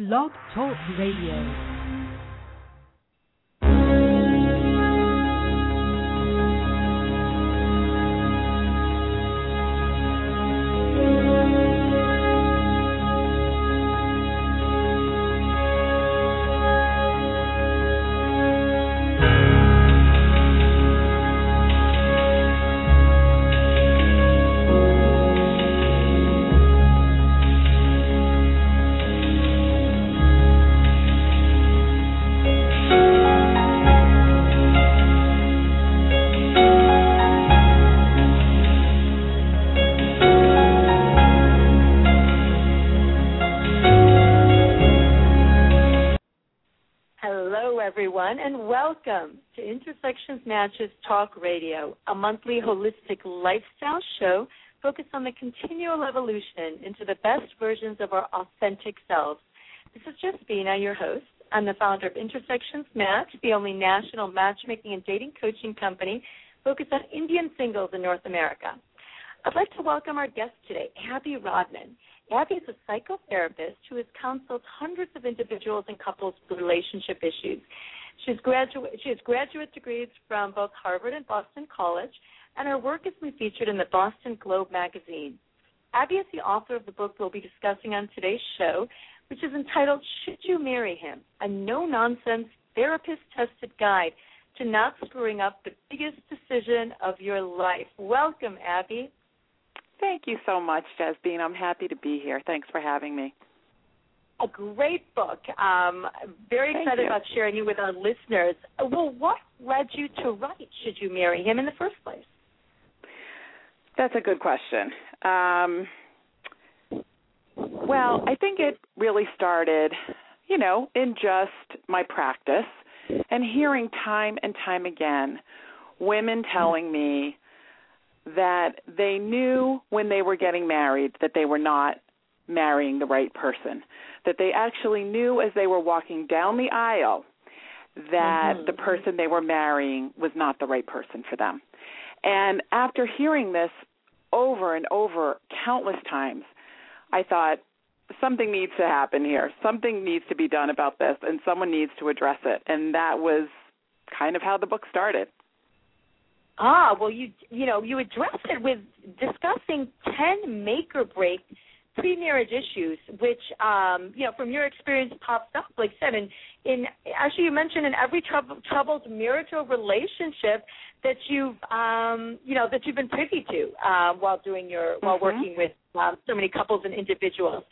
Blog Talk Radio. Intersections Matches Talk Radio, a monthly holistic lifestyle show focused on the continual evolution into the best versions of our authentic selves. This is Jasbina, your host. I'm the founder of Intersections Match, the only national matchmaking and dating coaching company focused on Indian singles in North America. I'd like to welcome our guest today, Abby Rodman. Abby is a psychotherapist who has counseled hundreds of individuals and couples with relationship issues. She's graduate, she has graduate degrees from both Harvard and Boston College, and her work has been featured in the Boston Globe magazine. Abby is the author of the book we'll be discussing on today's show, which is entitled Should You Marry Him? A No Nonsense Therapist Tested Guide to Not Screwing Up the Biggest Decision of Your Life. Welcome, Abby. Thank you so much, Jasbina. I'm happy to be here. Thanks for having me a great book. Um, very Thank excited you. about sharing it with our listeners. Well, what led you to write Should You Marry Him in the first place? That's a good question. Um, well, I think it really started, you know, in just my practice and hearing time and time again women telling me that they knew when they were getting married that they were not marrying the right person that they actually knew as they were walking down the aisle that mm-hmm. the person they were marrying was not the right person for them. And after hearing this over and over countless times, I thought something needs to happen here. Something needs to be done about this and someone needs to address it. And that was kind of how the book started. Ah, well you you know, you addressed it with discussing 10 make or break pre-marriage issues, which um, you know from your experience pops up. Like I said, and in actually you mentioned in every trouble, troubled marital relationship that you've um, you know that you've been privy to uh, while doing your mm-hmm. while working with um, so many couples and individuals.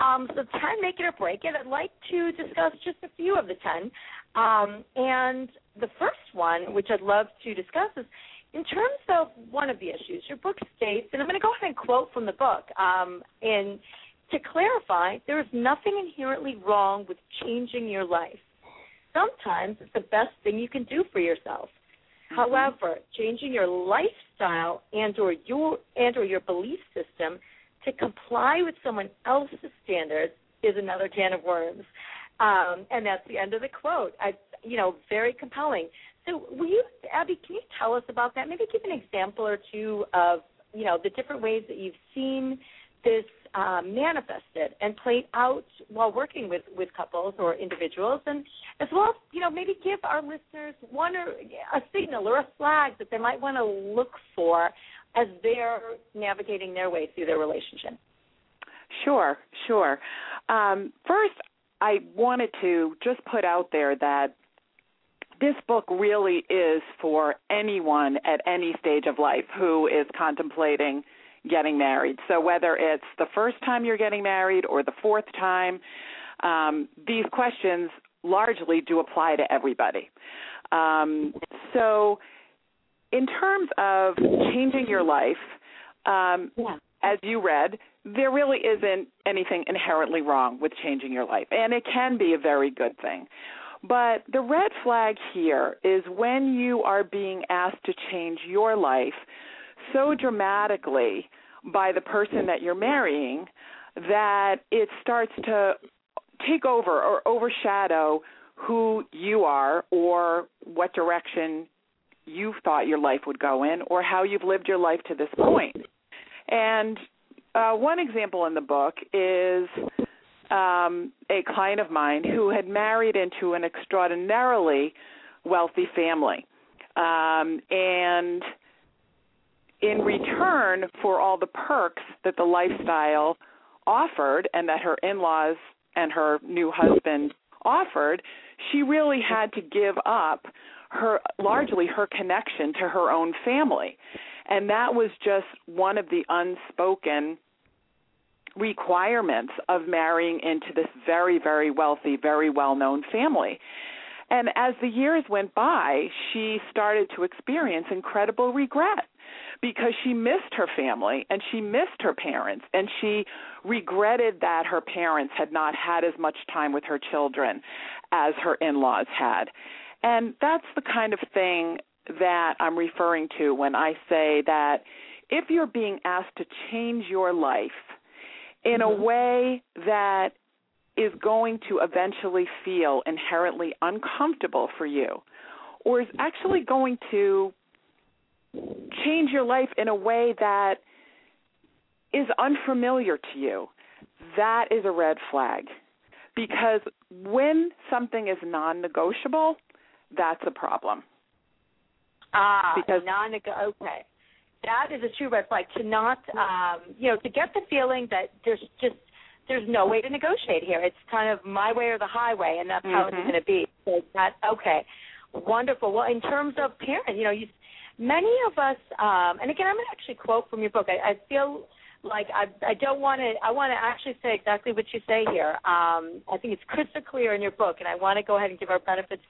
Um, so ten, make it or break it. I'd like to discuss just a few of the ten. Um, and the first one, which I'd love to discuss, is in terms of one of the issues, your book states, and I'm going to go ahead and quote from the book, um, and to clarify, there is nothing inherently wrong with changing your life. Sometimes it's the best thing you can do for yourself. Mm-hmm. However, changing your lifestyle and or your and or your belief system to comply with someone else's standards is another can of worms. Um, and that's the end of the quote. I, you know, very compelling. So, will you, Abby? Can you tell us about that? Maybe give an example or two of you know the different ways that you've seen this uh, manifested and played out while working with with couples or individuals, and as well as you know maybe give our listeners one or a signal or a flag that they might want to look for as they're navigating their way through their relationship. Sure, sure. Um, first, I wanted to just put out there that this book really is for anyone at any stage of life who is contemplating getting married. So whether it's the first time you're getting married or the fourth time, um, these questions largely do apply to everybody. Um, so, in terms of changing your life, um, yeah. as you read, there really isn't anything inherently wrong with changing your life, and it can be a very good thing. But the red flag here is when you are being asked to change your life so dramatically by the person that you're marrying that it starts to take over or overshadow who you are or what direction you thought your life would go in or how you've lived your life to this point. And uh, one example in the book is um, a client of mine who had married into an extraordinarily wealthy family. Um, and in return for all the perks that the lifestyle offered and that her in laws and her new husband offered, she really had to give up her largely her connection to her own family. And that was just one of the unspoken requirements of marrying into this very, very wealthy, very well known family. And as the years went by, she started to experience incredible regret because she missed her family and she missed her parents and she regretted that her parents had not had as much time with her children as her in-laws had. And that's the kind of thing that I'm referring to when I say that if you're being asked to change your life in a mm-hmm. way that is going to eventually feel inherently uncomfortable for you, or is actually going to change your life in a way that is unfamiliar to you, that is a red flag. Because when something is non negotiable, that's a problem. Ah, because non okay. That is a true red flag. To not um you know, to get the feeling that there's just there's no way to negotiate here. It's kind of my way or the highway, and that's how mm-hmm. it's going to be. So that okay, wonderful. Well, in terms of parent, you know, you, many of us, um, and again, I'm going to actually quote from your book. I, I feel like I, I don't want to. I want to actually say exactly what you say here. Um, I think it's crystal clear in your book, and I want to go ahead and give our benefits,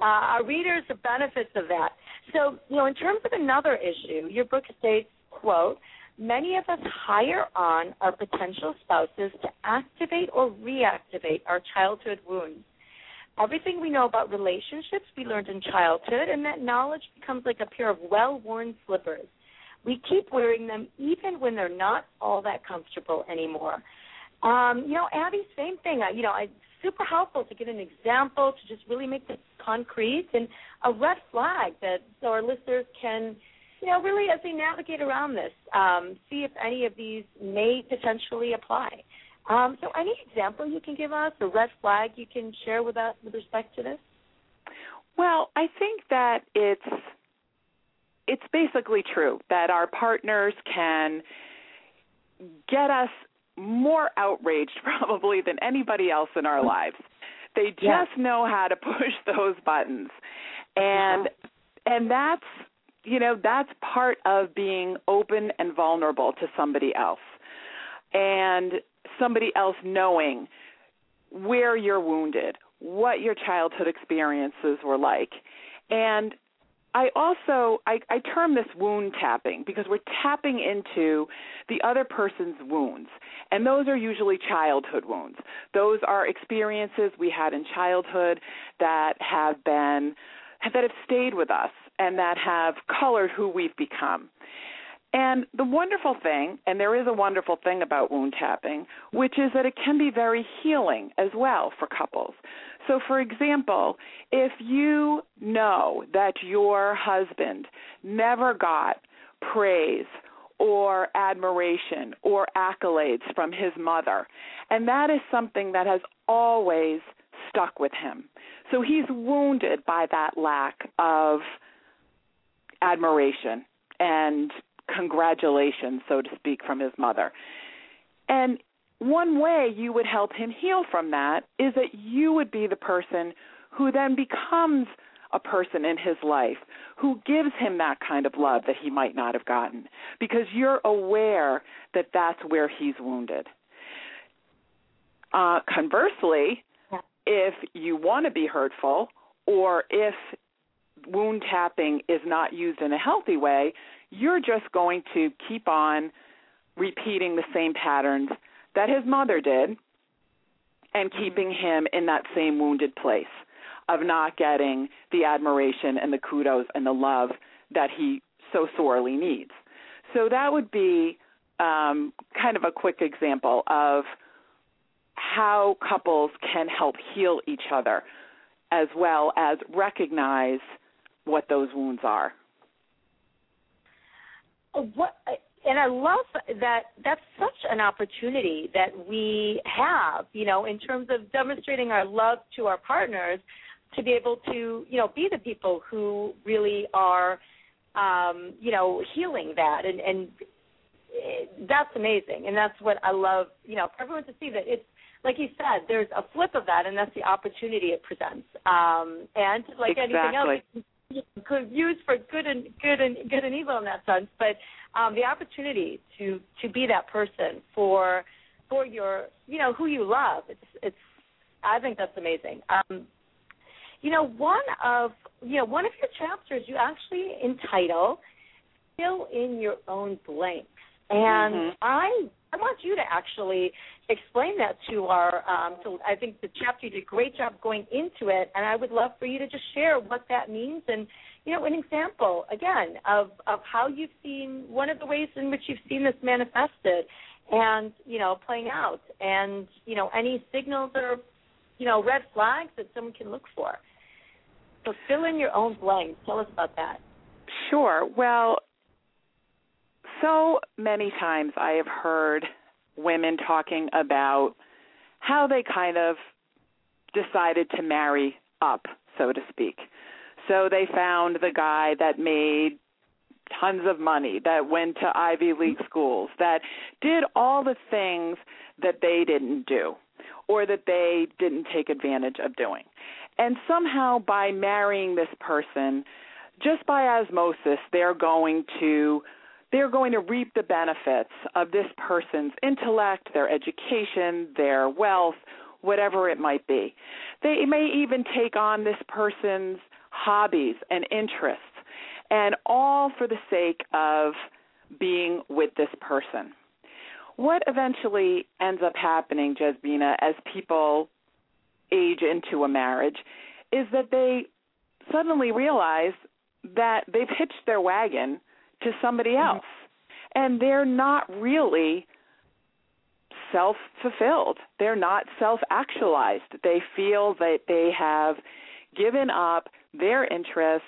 uh, our readers, the benefits of that. So, you know, in terms of another issue, your book states, "quote." Many of us hire on our potential spouses to activate or reactivate our childhood wounds. Everything we know about relationships we learned in childhood, and that knowledge becomes like a pair of well worn slippers. We keep wearing them even when they're not all that comfortable anymore. Um, you know, Abby, same thing. I, you know, it's super helpful to get an example to just really make this concrete and a red flag that so our listeners can you know, really as they navigate around this, um, see if any of these may potentially apply. Um, so, any example you can give us, a red flag you can share with us with respect to this? Well, I think that it's it's basically true that our partners can get us more outraged probably than anybody else in our lives. They just yes. know how to push those buttons. And and that's you know, that's part of being open and vulnerable to somebody else. And somebody else knowing where you're wounded, what your childhood experiences were like. And I also I, I term this wound tapping because we're tapping into the other person's wounds. And those are usually childhood wounds. Those are experiences we had in childhood that have been that have stayed with us and that have colored who we've become. And the wonderful thing, and there is a wonderful thing about wound tapping, which is that it can be very healing as well for couples. So, for example, if you know that your husband never got praise or admiration or accolades from his mother, and that is something that has always stuck with him. So he's wounded by that lack of admiration and congratulations, so to speak, from his mother. And one way you would help him heal from that is that you would be the person who then becomes a person in his life who gives him that kind of love that he might not have gotten because you're aware that that's where he's wounded. Uh, conversely, if you want to be hurtful or if wound tapping is not used in a healthy way, you're just going to keep on repeating the same patterns that his mother did and mm-hmm. keeping him in that same wounded place of not getting the admiration and the kudos and the love that he so sorely needs. So that would be um, kind of a quick example of how couples can help heal each other as well as recognize what those wounds are. What and I love that that's such an opportunity that we have, you know, in terms of demonstrating our love to our partners to be able to, you know, be the people who really are um, you know, healing that and and that's amazing and that's what I love, you know, for everyone to see that it's like you said, there's a flip of that and that's the opportunity it presents. Um and like exactly. anything else could use for good and good and good and evil in that sense, but um, the opportunity to to be that person for for your you know who you love. It's it's I think that's amazing. Um, you know, one of you know one of your chapters you actually entitle "Fill in Your Own Blanks," and mm-hmm. I I want you to actually explain that to our. Um, to, I think the chapter you did a great job going into it, and I would love for you to just share what that means and you know an example again of of how you've seen one of the ways in which you've seen this manifested, and you know playing out, and you know any signals or you know red flags that someone can look for. So fill in your own blanks. Tell us about that. Sure. Well, so many times I have heard women talking about how they kind of decided to marry up, so to speak. So they found the guy that made tons of money, that went to Ivy League schools, that did all the things that they didn't do or that they didn't take advantage of doing. And somehow by marrying this person, just by osmosis, they're going to they're going to reap the benefits of this person's intellect, their education, their wealth, whatever it might be. They may even take on this person's hobbies and interests, and all for the sake of being with this person. What eventually ends up happening, Jasbina, as people age into a marriage, is that they suddenly realize that they've hitched their wagon to somebody mm-hmm. else. And they're not really self fulfilled. They're not self actualized. They feel that they have given up their interests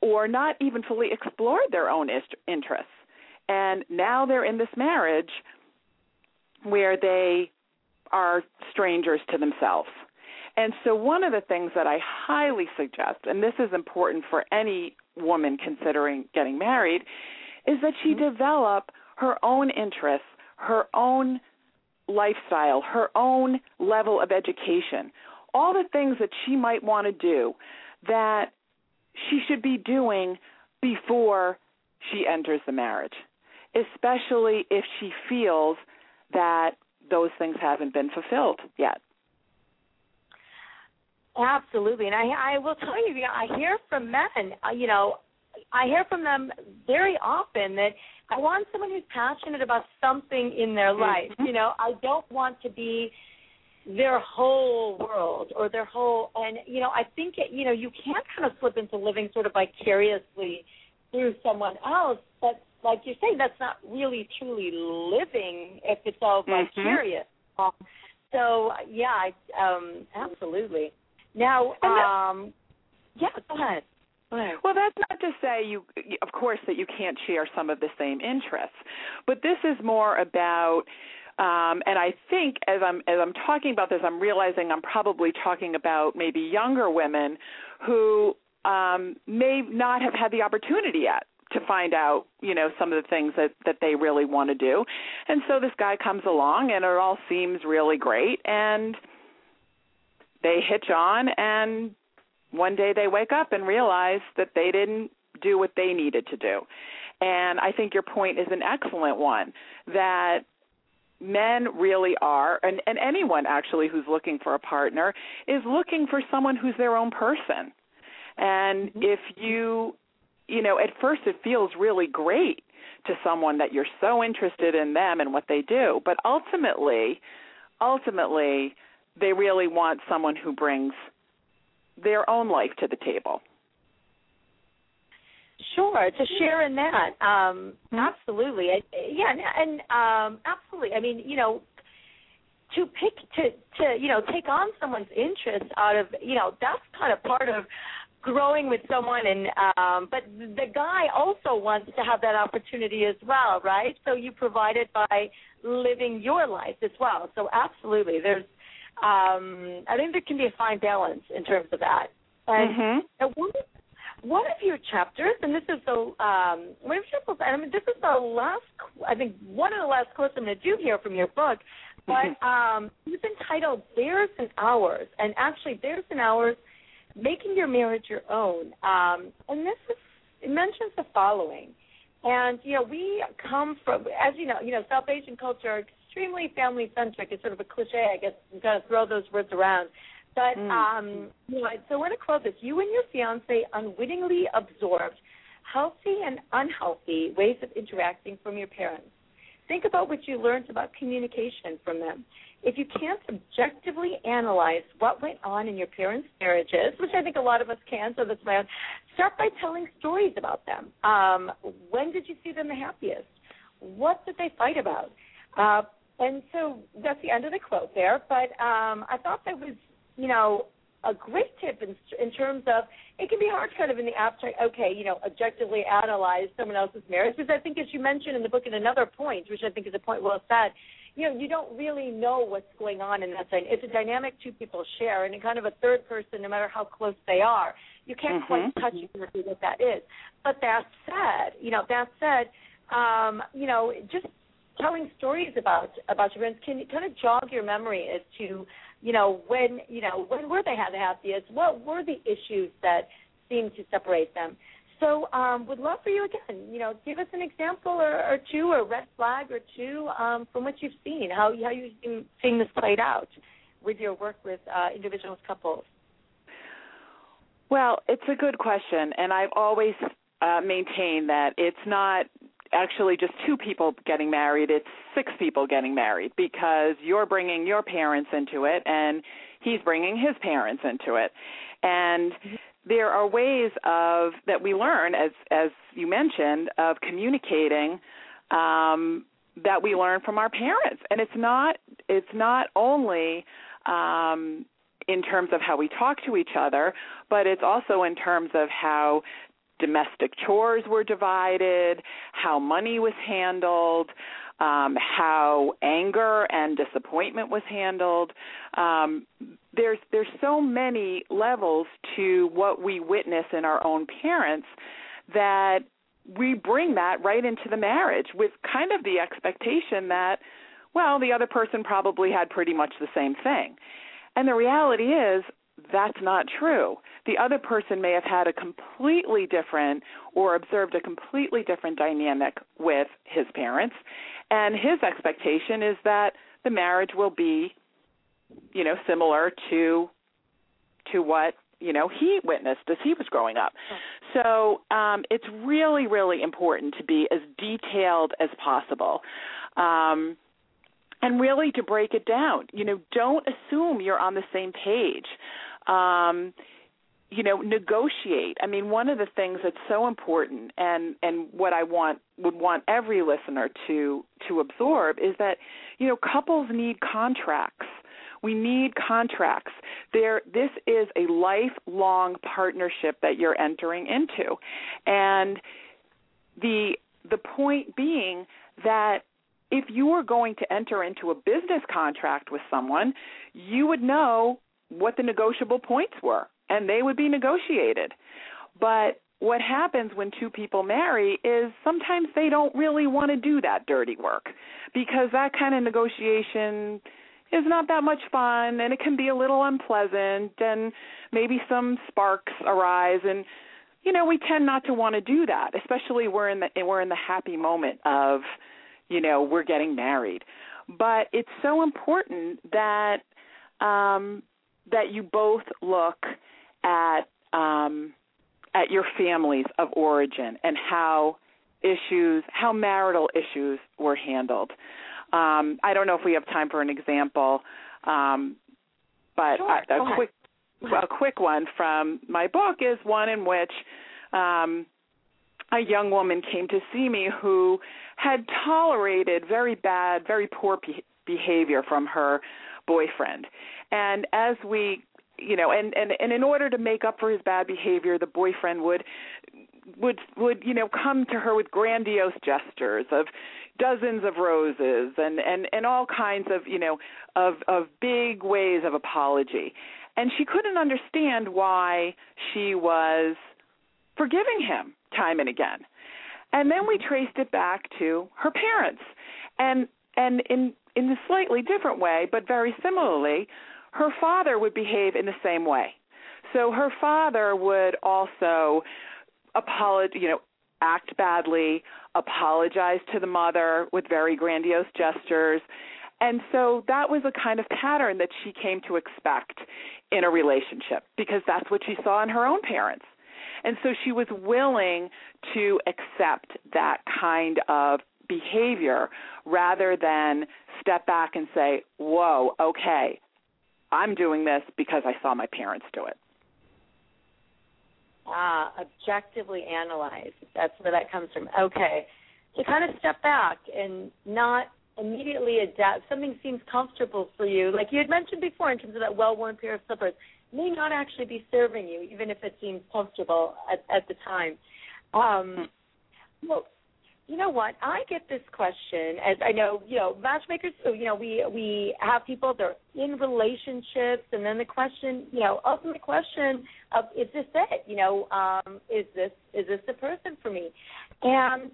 or not even fully explored their own interests. And now they're in this marriage where they are strangers to themselves. And so, one of the things that I highly suggest, and this is important for any woman considering getting married, is that she mm-hmm. develop her own interests, her own lifestyle, her own level of education, all the things that she might want to do that she should be doing before she enters the marriage, especially if she feels that those things haven't been fulfilled yet. Absolutely, and I I will tell you, I hear from men, uh, you know, I hear from them very often that I want someone who's passionate about something in their mm-hmm. life. You know, I don't want to be their whole world or their whole and you know, I think it, you know, you can kind of slip into living sort of vicariously through someone else, but like you're saying, that's not really truly living if it's all mm-hmm. vicarious. So yeah, I, um, absolutely. Now, um, yeah, go ahead. Well, that's not to say you, of course, that you can't share some of the same interests, but this is more about. Um, and I think as I'm as I'm talking about this, I'm realizing I'm probably talking about maybe younger women who um, may not have had the opportunity yet to find out, you know, some of the things that that they really want to do. And so this guy comes along, and it all seems really great, and they hitch on, and one day they wake up and realize that they didn't do what they needed to do. And I think your point is an excellent one that men really are and, and anyone actually who's looking for a partner is looking for someone who's their own person. And mm-hmm. if you you know, at first it feels really great to someone that you're so interested in them and what they do, but ultimately ultimately they really want someone who brings their own life to the table. Sure, to share in that, um, absolutely, I, yeah, and um, absolutely. I mean, you know, to pick to to you know take on someone's interest out of you know that's kind of part of growing with someone and um but the guy also wants to have that opportunity as well right so you provide it by living your life as well so absolutely there's um i think there can be a fine balance in terms of that and mm-hmm. one, one of your chapters and this is the um one of your chapters i mean this is the last i think one of the last quotes i'm going to do here from your book but um it's entitled theirs and ours and actually theirs and ours making your marriage your own. Um, and this is it mentions the following. And you know, we come from, as you know, you know, South Asian culture extremely family centric. It's sort of a cliche, I guess. You kind of throw those words around. But mm. um, you know, so I want to quote this: "You and your fiance unwittingly absorbed healthy and unhealthy ways of interacting from your parents. Think about what you learned about communication from them if you can't objectively analyze what went on in your parents' marriages, which I think a lot of us can, so that's my own, start by telling stories about them. Um, when did you see them the happiest? What did they fight about? Uh, and so that's the end of the quote there. But um, I thought that was, you know, a great tip in, in terms of it can be hard kind of in the abstract okay you know objectively analyze someone else's marriage because i think as you mentioned in the book in another point which i think is a point well said you know, you don't really know what's going on in that thing. It's a dynamic two people share, and kind of a third person, no matter how close they are, you can't mm-hmm. quite touch exactly what that is. But that said, you know, that said, um, you know, just telling stories about about your friends can kind of jog your memory as to, you know, when you know when were they had the happiest, what were the issues that seemed to separate them. So, um, would love for you again. You know, give us an example or, or two, or red flag or two um, from what you've seen. How how you've seeing this played out with your work with uh, individuals, couples. Well, it's a good question, and I've always uh, maintained that it's not actually just two people getting married; it's six people getting married because you're bringing your parents into it, and he's bringing his parents into it, and there are ways of that we learn as as you mentioned of communicating um, that we learn from our parents. And it's not it's not only um, in terms of how we talk to each other but it's also in terms of how domestic chores were divided how money was handled um, how anger and disappointment was handled. Um, there's there's so many levels to what we witness in our own parents that we bring that right into the marriage with kind of the expectation that well the other person probably had pretty much the same thing and the reality is that's not true. The other person may have had a completely different or observed a completely different dynamic with his parents and his expectation is that the marriage will be you know similar to to what you know he witnessed as he was growing up. So um it's really really important to be as detailed as possible um and really to break it down. You know don't assume you're on the same page um you know negotiate. I mean one of the things that's so important and and what i want would want every listener to to absorb is that you know couples need contracts. We need contracts. There this is a lifelong partnership that you're entering into. And the the point being that if you were going to enter into a business contract with someone you would know what the negotiable points were and they would be negotiated. But what happens when two people marry is sometimes they don't really want to do that dirty work because that kind of negotiation is not that much fun and it can be a little unpleasant and maybe some sparks arise and you know we tend not to want to do that especially we're in the we're in the happy moment of you know we're getting married but it's so important that um that you both look at um, at your families of origin and how issues, how marital issues were handled. Um, I don't know if we have time for an example, um, but sure. a, a quick a quick one from my book is one in which um, a young woman came to see me who had tolerated very bad, very poor be- behavior from her boyfriend. And as we you know and and and in order to make up for his bad behavior the boyfriend would would would you know come to her with grandiose gestures of dozens of roses and and and all kinds of you know of of big ways of apology. And she couldn't understand why she was forgiving him time and again. And then we traced it back to her parents. And and in in a slightly different way but very similarly her father would behave in the same way. So her father would also apologize you know act badly apologize to the mother with very grandiose gestures. And so that was a kind of pattern that she came to expect in a relationship because that's what she saw in her own parents. And so she was willing to accept that kind of behavior rather than step back and say, whoa, okay, I'm doing this because I saw my parents do it. Ah, objectively analyze. That's where that comes from. Okay. To kind of step back and not immediately adapt. Something seems comfortable for you, like you had mentioned before, in terms of that well-worn pair of slippers, may not actually be serving you, even if it seems comfortable at, at the time. Um, well, you know what? I get this question as I know, you know, matchmakers. so You know, we we have people that are in relationships, and then the question, you know, ultimate question of is this it? You know, um, is this is this the person for me? And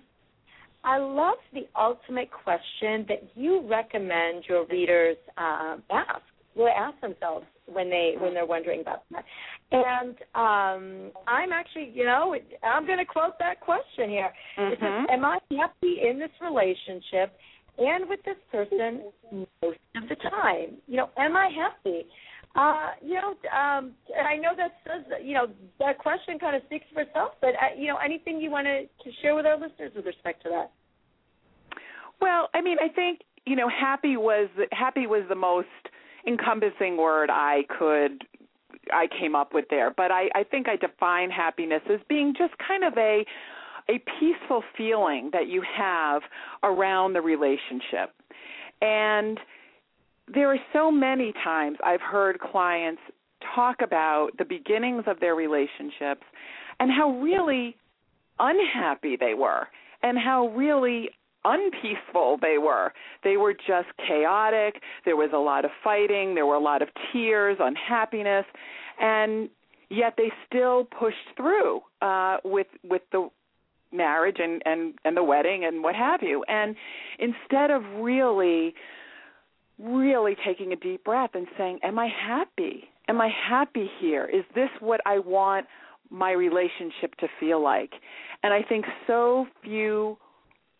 I love the ultimate question that you recommend your readers um, ask, will ask themselves when they when they're wondering about that. And um, I'm actually, you know, I'm going to quote that question here. Mm-hmm. It says, "Am I happy in this relationship and with this person most of the time? You know, am I happy?" Uh, you know, um, I know that says, you know, that question kind of speaks for itself. But uh, you know, anything you want to, to share with our listeners with respect to that? Well, I mean, I think you know, happy was happy was the most encompassing word I could I came up with there. But I, I think I define happiness as being just kind of a a peaceful feeling that you have around the relationship. And there are so many times I've heard clients talk about the beginnings of their relationships and how really unhappy they were and how really unpeaceful they were. They were just chaotic. There was a lot of fighting, there were a lot of tears, unhappiness, and yet they still pushed through uh with with the marriage and and and the wedding and what have you. And instead of really really taking a deep breath and saying, "Am I happy? Am I happy here? Is this what I want my relationship to feel like?" And I think so few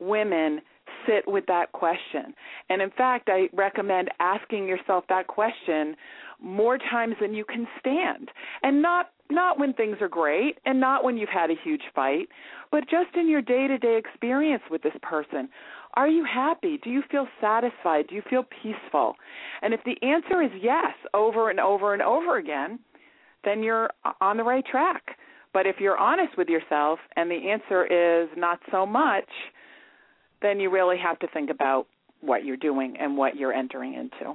women sit with that question. And in fact, I recommend asking yourself that question more times than you can stand. And not not when things are great and not when you've had a huge fight, but just in your day-to-day experience with this person. Are you happy? Do you feel satisfied? Do you feel peaceful? And if the answer is yes over and over and over again, then you're on the right track. But if you're honest with yourself and the answer is not so much, then you really have to think about what you're doing and what you're entering into.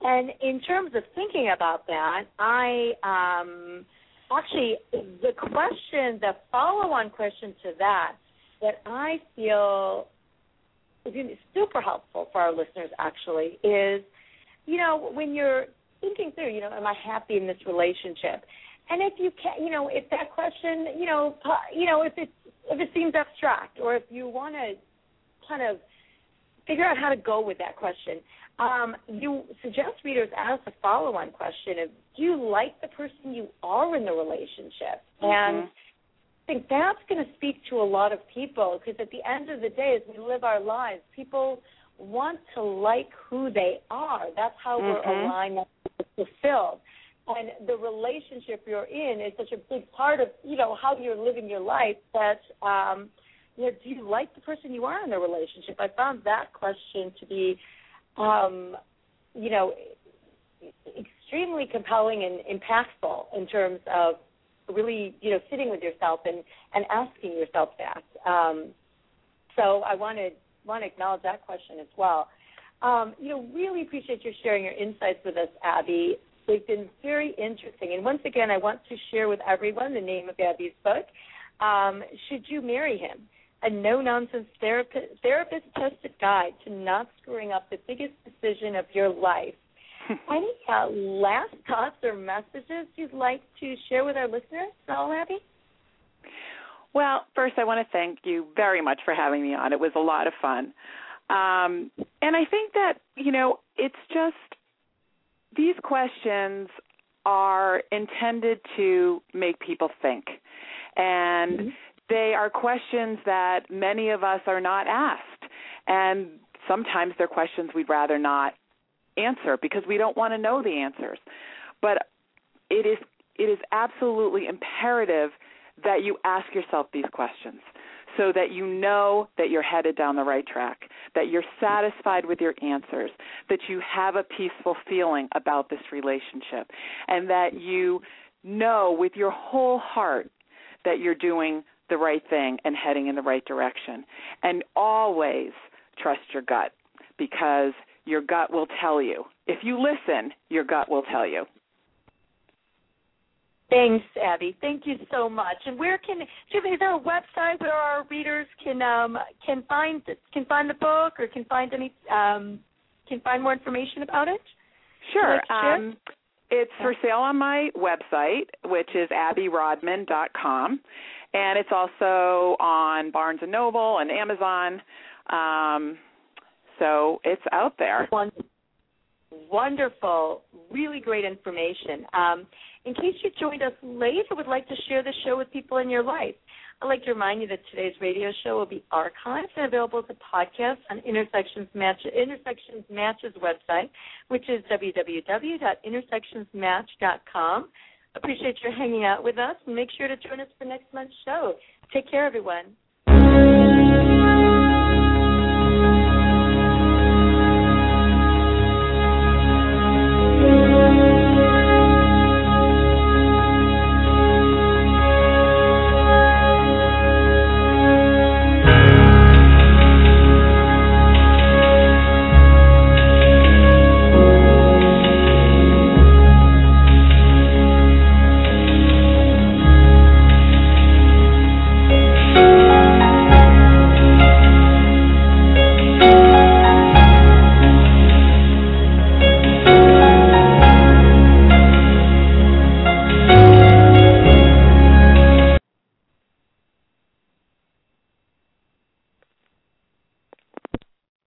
And in terms of thinking about that, I um, actually the question, the follow-on question to that, that I feel is super helpful for our listeners actually is, you know, when you're thinking through, you know, am I happy in this relationship? And if you can, you know, if that question, you know, you know, if it's if it seems abstract or if you want to kind of figure out how to go with that question, um, you suggest readers ask a follow-on question of, do you like the person you are in the relationship? Mm-hmm. And I think that's going to speak to a lot of people because at the end of the day, as we live our lives, people want to like who they are. That's how mm-hmm. we're aligned and fulfilled and the relationship you're in is such a big part of you know how you're living your life that um you know do you like the person you are in the relationship? I found that question to be um you know extremely compelling and impactful in terms of really you know sitting with yourself and and asking yourself that. Um so i want to want to acknowledge that question as well. Um, you know, really appreciate your sharing your insights with us, Abby They've been very interesting. And once again, I want to share with everyone the name of Abby's book, um, Should You Marry Him? A no nonsense therapist tested guide to not screwing up the biggest decision of your life. Any uh, last thoughts or messages you'd like to share with our listeners, all Abby? Well, first, I want to thank you very much for having me on. It was a lot of fun. Um, and I think that, you know, it's just these questions are intended to make people think. And mm-hmm. they are questions that many of us are not asked. And sometimes they're questions we'd rather not answer because we don't want to know the answers. But it is it is absolutely imperative that you ask yourself these questions so that you know that you're headed down the right track, that you're satisfied with your answers, that you have a peaceful feeling about this relationship, and that you know with your whole heart that you're doing the right thing and heading in the right direction. And always trust your gut because your gut will tell you. If you listen, your gut will tell you. Thanks, Abby. Thank you so much. And where can is there a website where our readers can um, can find can find the book or can find any um, can find more information about it? Sure. Um, it's for sale on my website, which is abbyrodman.com, and it's also on Barnes and Noble and Amazon. Um, so it's out there. Wonderful, really great information. Um, in case you joined us late or would like to share the show with people in your life, I'd like to remind you that today's radio show will be archived and available as a podcast on Intersections, Match, Intersections Match's website, which is www.intersectionsmatch.com. Appreciate your hanging out with us and make sure to join us for next month's show. Take care, everyone.